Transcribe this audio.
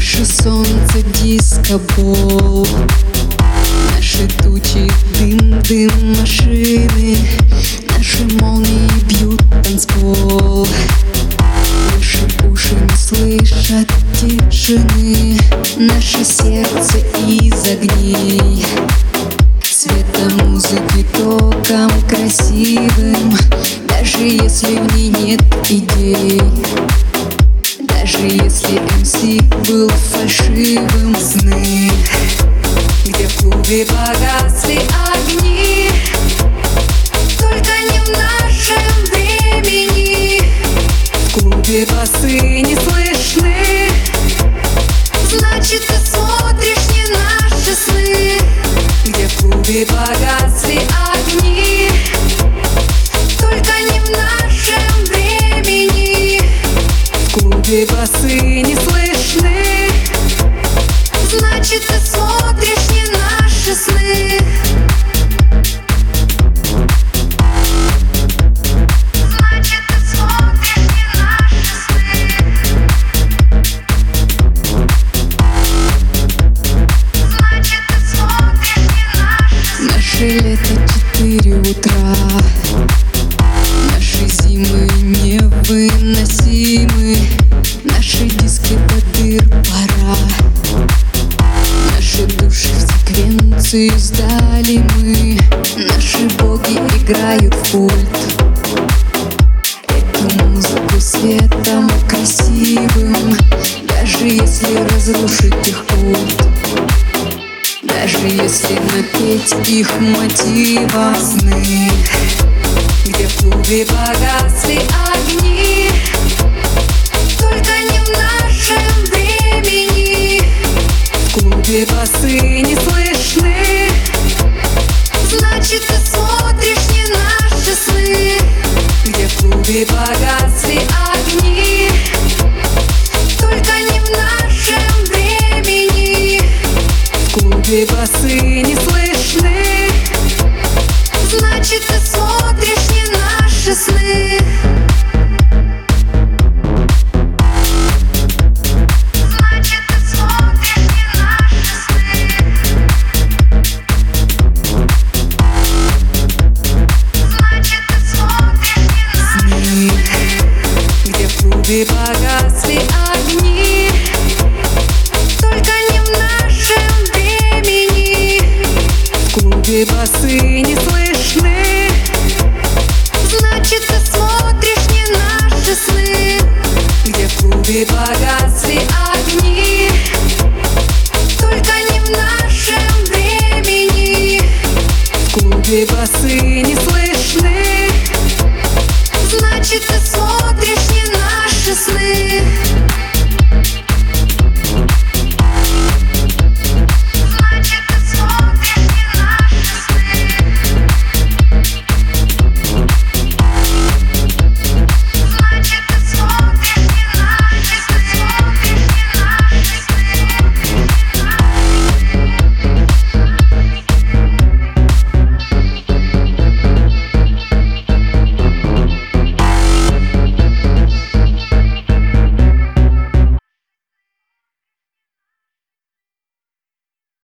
Наше солнце диско-бол Наши тучи дым, дым машины. Наши молнии бьют танцпол Наши уши не слышат тишины. Наше сердце из огней. Цвета музыки током красивым. Даже если в ней нет идей даже если МС был фальшивым сны Где в клубе погасли огни Только не в нашем времени. В клубе басы не слышны Значит ты смотришь не наши сны. Где в клубе погасли секвенции сдали мы. Наши боги играют в пульт. Эту музыку светом красивым Даже если разрушить их культ даже если напеть их мотива сны. Где в клубе погасли огни Только не в нашем времени. В клубе басы не слышны Значит ты смотришь не наши сны. Где в клубе погасли огни. Только не в нашем времени. В клубе басы не слышны Клубе погасли огни только не в нашем времени. В клубе басы не слышны Значит ты смотришь не наши сны. Где в клубе погасли огни Только не в нашем времени. В клубе басы не слышны Значит ты смотришь не наши сны